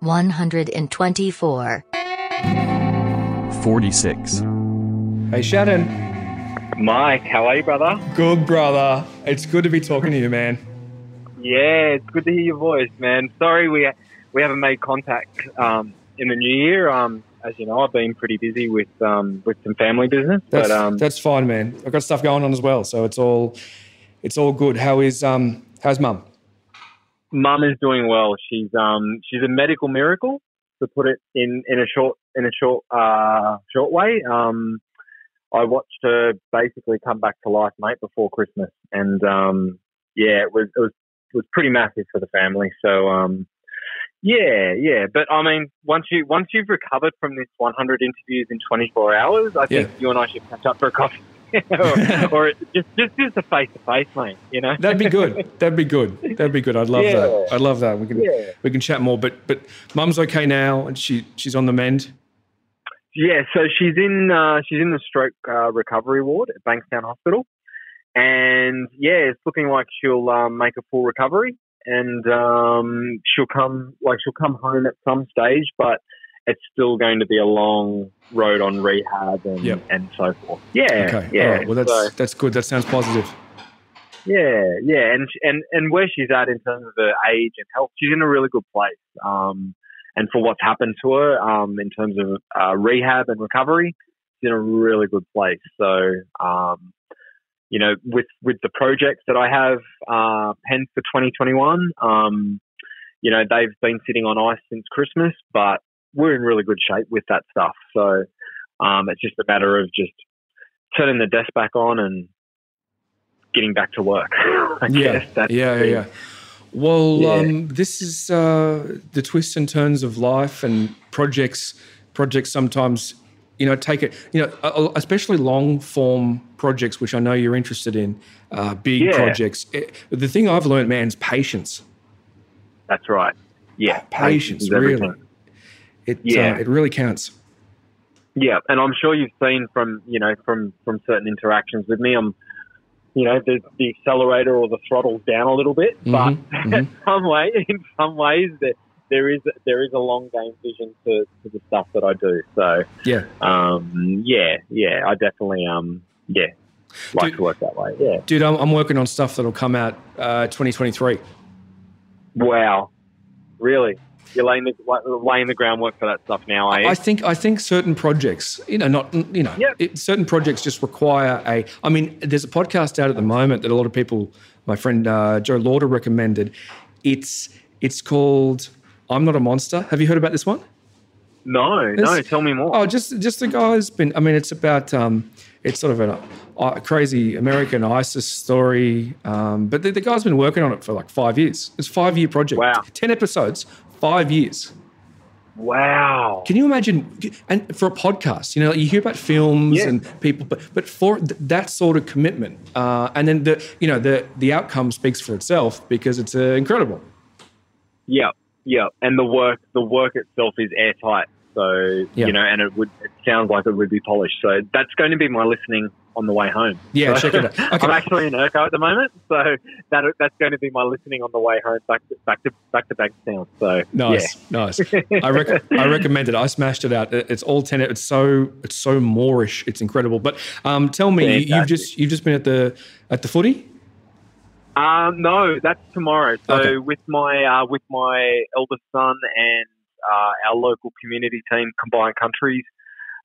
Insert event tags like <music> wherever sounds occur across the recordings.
124. 46. Hey, Shannon. Mike, how are you, brother? Good, brother. It's good to be talking to you, man. Yeah, it's good to hear your voice, man. Sorry we we haven't made contact um, in the new year. Um, as you know, I've been pretty busy with um, with some family business, That's, but um, that's fine, man. I've got stuff going on as well, so it's all it's all good. How is um how's mum? Mum is doing well. She's um she's a medical miracle to put it in in a short in a short uh short way. Um, I watched her basically come back to life, mate, before Christmas, and um, yeah, it was it was it was pretty massive for the family. So um, yeah, yeah. But I mean, once you once you've recovered from this 100 interviews in 24 hours, I think Yeah. you and I should catch up for a coffee. <laughs> or, or <laughs> just just just a face to face, mate. You know, That'd be good. <laughs> That'd be good. That'd be good. I'd love that. I'd love that. We can Yeah. we can chat more. But but mum's okay now, and she she's on the mend. Yeah, so she's in uh, she's in the stroke uh, recovery ward at Bankstown Hospital, and yeah, it's looking like she'll um, make a full recovery, and um, she'll come like she'll come home at some stage, but it's still going to be a long road on rehab and Yep. and so forth. Yeah, Okay. yeah. Right. Well, that's so- that's good. That sounds positive. yeah, yeah, and and and where she's at in terms of her age and health, she's in a really good place. Um, and for what's happened to her, um, in terms of uh, rehab and recovery, she's in a really good place. So, um, you know, with with the projects that I have uh, penned for 2021, um, you know, they've been sitting on ice since Christmas, but we're in really good shape with that stuff. So, um, it's just a matter of just turning the desk back on and getting back to work. <laughs> I Yeah. guess that's Yeah. Yeah. Yeah. Well, Yeah. um, this is uh, the twists and turns of life and projects. Projects sometimes, you know, take it. You know, especially long form projects, which I know you're interested in. Uh, big Yeah. projects. It- the thing I've learned, man, is patience. That's right. Yeah, Patience, is everything. It Yeah. uh, it really counts. Yeah, and I'm sure you've seen from you know from from certain interactions with me, I'm you know the the accelerator or the throttle's down a little bit, but Mhm, mhm. in some way, in some ways, there there is there is a long game vision to, to the stuff that I do. So Yeah. um, yeah, yeah, I definitely um yeah like Dude- to work that way. Yeah. Dude, I'm, I'm working on stuff that'll come out uh, 2023. Wow, really. You're laying the laying the groundwork for that stuff now? I think I think certain projects, you know, not you know, Yep. it, certain projects just require a. I mean, there's a podcast out at the moment that a lot of people, my friend uh, Joe Lauder recommended. It's it's called "I'm Not a Monster." Have you heard about this one? no, no. Tell me more. Oh, just just the guy's been. I mean, it's about um, it's sort of a, a crazy American ISIS story, um, but the, the guy's been working on it for like five years. It's a five year project. Wow. ten episodes, five years. Wow. Can you imagine? And for a podcast, you know, you hear about films Yeah. and people, but but for th- that sort of commitment, uh, and then the you know the the outcome speaks for itself because it's uh, incredible. Yeah, yeah, and the work the work itself is airtight. So Yeah. you know, and it would it sounds like it would be polished. So that's going to be my listening on the way home. Yeah, So- check it out. <laughs> Okay. I'm actually in Urco at the moment, so that that's going to be my listening on the way home back to back to back to Bankstown. So Nice, nice. <laughs> I rec- I recommend it. I smashed it out. It's all ten. It's so it's so Moreish. It's incredible. But um, tell me, you've just you've just been at the at the footy. Um, no, that's tomorrow. So Okay. with my uh, with my eldest son and uh, our local community team, Combined Countries,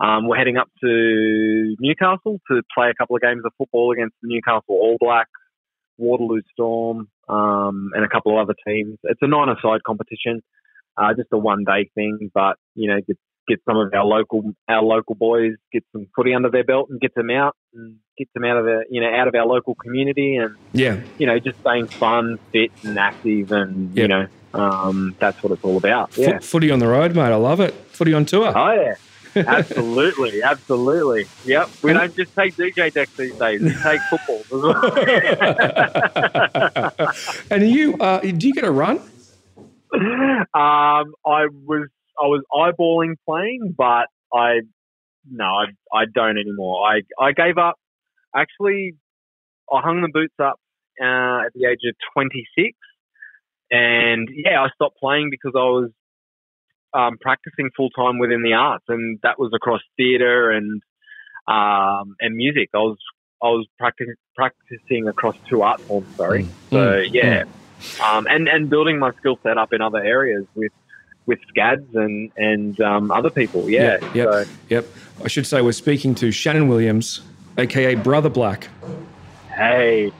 um, we're heading up to Newcastle to play a couple of games of football against the Newcastle All Blacks, Waterloo Storm, um, and a couple of other teams. It's a nine-a-side competition, uh, just a one-day thing, but you know, get, get some of our local our local boys get some footy under their belt and get them out and get them out of the you know out of our local community and Yeah, you know, just staying fun, fit, and active, and you know, um, that's what it's all about. Yeah. footy on the road, mate. I love it. Footy on tour. Oh yeah. Absolutely, absolutely. Yep. We don't just take DJ decks these days. We take football as well. <laughs> and you, uh, do you get a run? um, I was I was eyeballing playing, but I no, I I don't anymore. I I gave up. Actually, I hung the boots up uh, at the age of 26, and yeah, I stopped playing because I was um, practicing full time within the arts, and that was across theatre and um, and music. I was I was practicing practicing across two art forms. Sorry, Mm. so Mm. yeah, um, and and building my skill set up in other areas with with scads and and um, other people. Yeah, Yep, yep. So, Yep. I should say we're speaking to Shannon Williams, aka Brother Black, hey,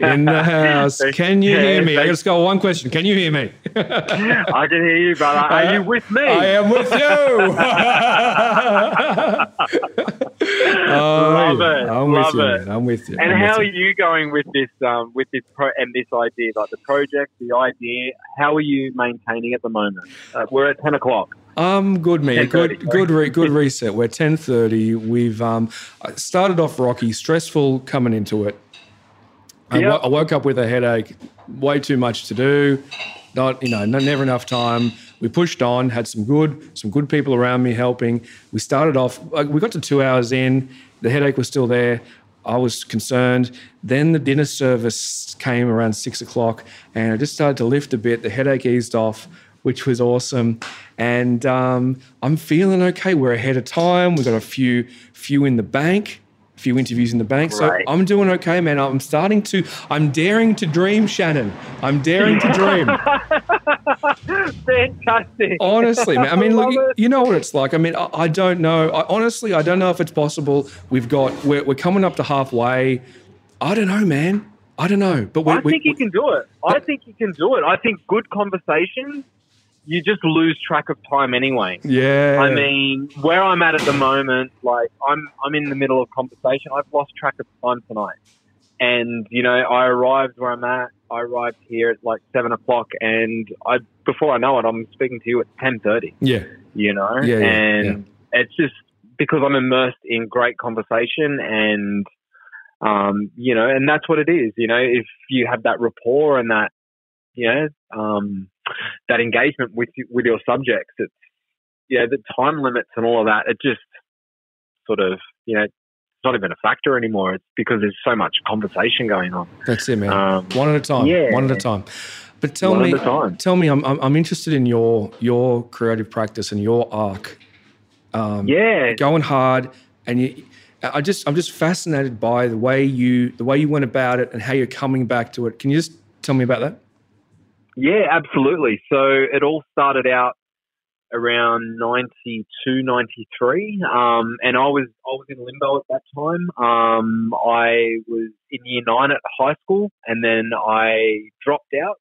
in <laughs> the house. Can you hear me? I just got one question. Can you hear me? <laughs> I can hear you, brother. Are you with me? I am with you. <laughs> Oh, Love it, I'm love with you, it. man. I'm with you. And I'm how are you. you going with this, um, with this pro- and this idea, like the project, the idea? How are you maintaining at the moment? Uh, we're at ten o'clock. Um, good man. Good, good, re- good reset. We're ten thirty. We've um started off rocky, stressful coming into it. I, Yep. wo- I woke up with a headache, way too much to do, not you know, never enough time. We pushed on, had some good, some good people around me helping. We started off, we got to two hours in, the headache was still there. I was concerned. Then the dinner service came around six o'clock, and I just started to lift a bit. The headache eased off, which was awesome. And um, I'm feeling okay. We're ahead of time. We've got a few, few in the bank few interviews in the bank. So Right. I'm doing okay, man. I'm starting to, I'm daring to dream, Shannon. I'm daring to dream. <laughs> Fantastic. Honestly, man. I mean, look, you, you know what it's like. I mean, I, I don't know. I, honestly, I don't know if it's possible. We've got, we're, we're coming up to halfway. I don't know, man. I don't know. But we, I we, think you can do it. I think you can do it. I think good conversations, you just lose track of time anyway. yeah. I mean, where I'm at at the moment, like I'm, I'm in the middle of conversation. I've lost track of time tonight, and you know, I arrived where I'm at. I arrived here at like seven o'clock, and I, before I know it, I'm speaking to you at ten thirty. yeah. You know, Yeah, yeah, and it's just because I'm immersed in great conversation, and um, you know, and that's what it is. You know, if you have that rapport and that, you know, um, that engagement with with your subjects, it's yeah, the time limits and all of that. It just sort of you know, it's not even a factor anymore. It's because there's so much conversation going on. That's it, man. Um, one at a time. yeah. One at a time. But tell One me, at a time. tell me, I'm, I'm, I'm interested in your your creative practice and your arc. Um, Yeah, going hard and you I just I'm just fascinated by the way you the way you went about it and how you're coming back to it. Can you just tell me about that? Yeah, absolutely. So it all started out around 92, 93. Um, and I was, I was in limbo at that time. Um, I was in year nine at high school and then I dropped out,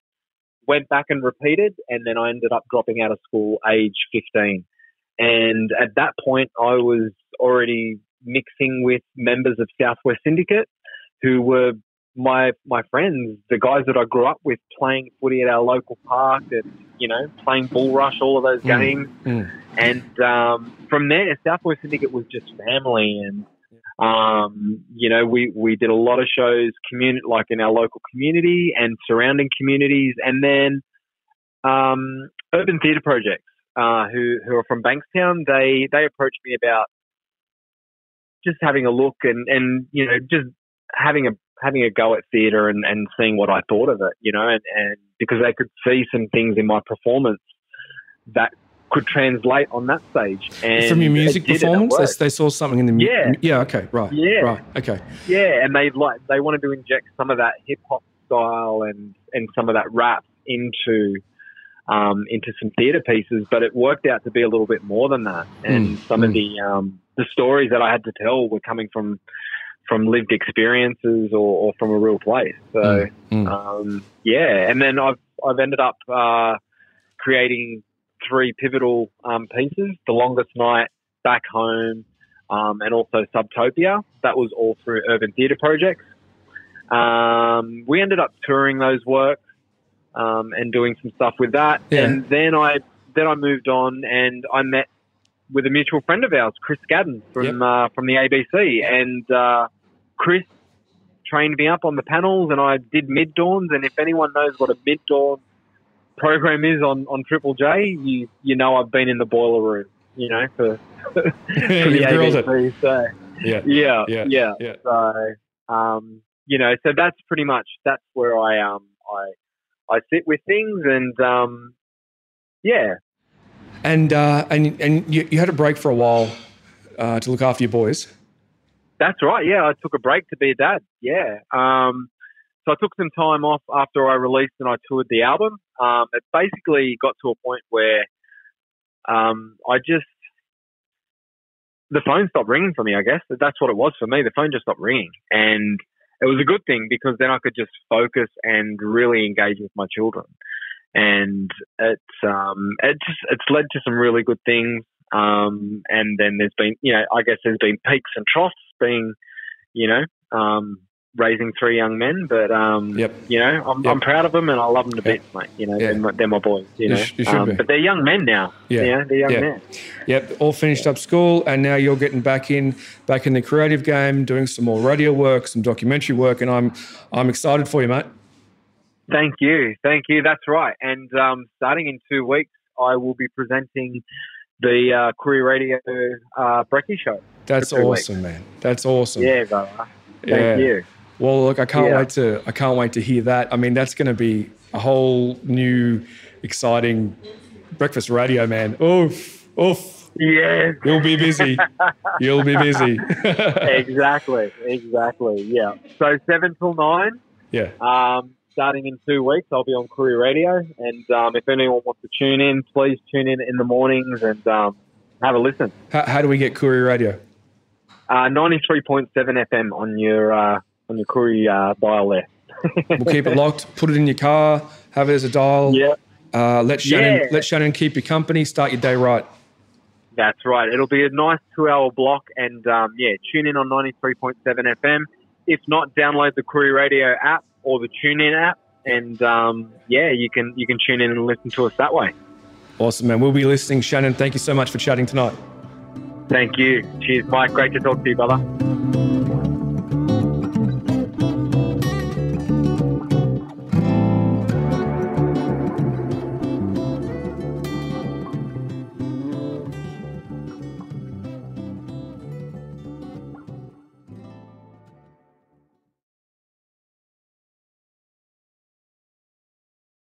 went back and repeated. And then I ended up dropping out of school age 15. And at that point, I was already mixing with members of Southwest Syndicate who were my my friends, the guys that I grew up with, playing footy at our local park, and you know, playing bull rush, all of those Mm. games, Mm. and um, from there, Southwest Syndicate was just family, and um, you know, we we did a lot of shows, community like in our local community and surrounding communities, and then um, Urban Theatre Projects, uh, who who are from Bankstown, they they approached me about just having a look and and you know just having a having a go at theatre and, and seeing what I thought of it, you know, and, and because they could see some things in my performance that could translate on that stage. And From your music performance, they, they saw something in the music. Yeah. yeah. Okay, right. Yeah. Right. Okay. Yeah, and they like they wanted to inject some of that hip hop style and and some of that rap into um, into some theatre pieces, but it worked out to be a little bit more than that. And Mm, some of mm. the um, the stories that I had to tell were coming from from lived experiences or, or from a real place. So Mm, mm. um, yeah, and then I've I've ended up uh, creating three pivotal um, pieces: the longest night, back home, um, and also Subtopia. That was all through Urban Theatre Projects. Um, we ended up touring those works um, and doing some stuff with that, Yeah. and then I then I moved on and I met with a mutual friend of ours, Chris Scadden from uh, from the ABC, and uh, Chris trained me up on the panels, and I did mid dawns. And if anyone knows what a mid dawn program is on, on Triple J, you you know I've been in the boiler room, you know, for, <laughs> for the <laughs> You've grilled it. ABC. So Yeah. yeah, Yeah. yeah, Yeah. So um, you know, so that's pretty much that's where I um I I sit with things, and um, yeah, And uh, and and you, you had a break for a while uh, to look after your boys. That's right. Yeah, I took a break to be a dad. Yeah. Um, so I took some time off after I released and I toured the album. Um, it basically got to a point where um, I just the phone stopped ringing for me. I guess that's what it was for me. The phone just stopped ringing, and it was a good thing because then I could just focus and really engage with my children. And it's um, it just it's led to some really good things. Um, and then there's been, you know, I guess there's been peaks and troughs being, you know, um, raising three young men, but um, Yep. you know, I'm, Yep. I'm proud of them and I love them to Yep. bits, mate. You know, Yeah. they're, my, they're my boys. You You know, sh- you um, but they're young men now. Yeah. you know, they're young Yeah. men. Yep, all finished up school, and now you're getting back in, back in the creative game, doing some more radio work, some documentary work, and I'm, I'm excited for you, mate. Thank you, thank you. That's right. And um, starting in two weeks, I will be presenting the uh, Koori Radio uh, Brekkie Show. That's two weeks. awesome, man. That's awesome. Yeah, brother. Thank Yeah. you. Well, look, I can't Yeah. wait to, I can't wait to hear that. I mean, that's going to be a whole new, exciting breakfast radio, man. Oof, oof. Yes. You'll be busy. <laughs> You'll be busy. <laughs> exactly, exactly. Yeah. So seven till nine. yeah. Um, starting in two weeks, I'll be on Koori Radio, and um, if anyone wants to tune in, please tune in in the mornings and um, have a listen. How, how do we get Koori Radio? Uh, Ninety-three point seven FM on your uh, on your Courier uh, dial there. We'll keep it <laughs> locked. Put it in your car. Have it as a dial. Yeah, Uh, let Shannon Yeah. let Shannon keep you company. Start your day right. that's right. It'll be a nice two-hour block, and um, yeah, tune in on ninety-three point seven FM. If not, download the Courier Radio app or the TuneIn app, and um, yeah, you can you can tune in and listen to us that way. Awesome, man. We'll be listening. Shannon, thank you so much for chatting tonight. Thank you. Cheers, Mike. Great to talk to you, brother.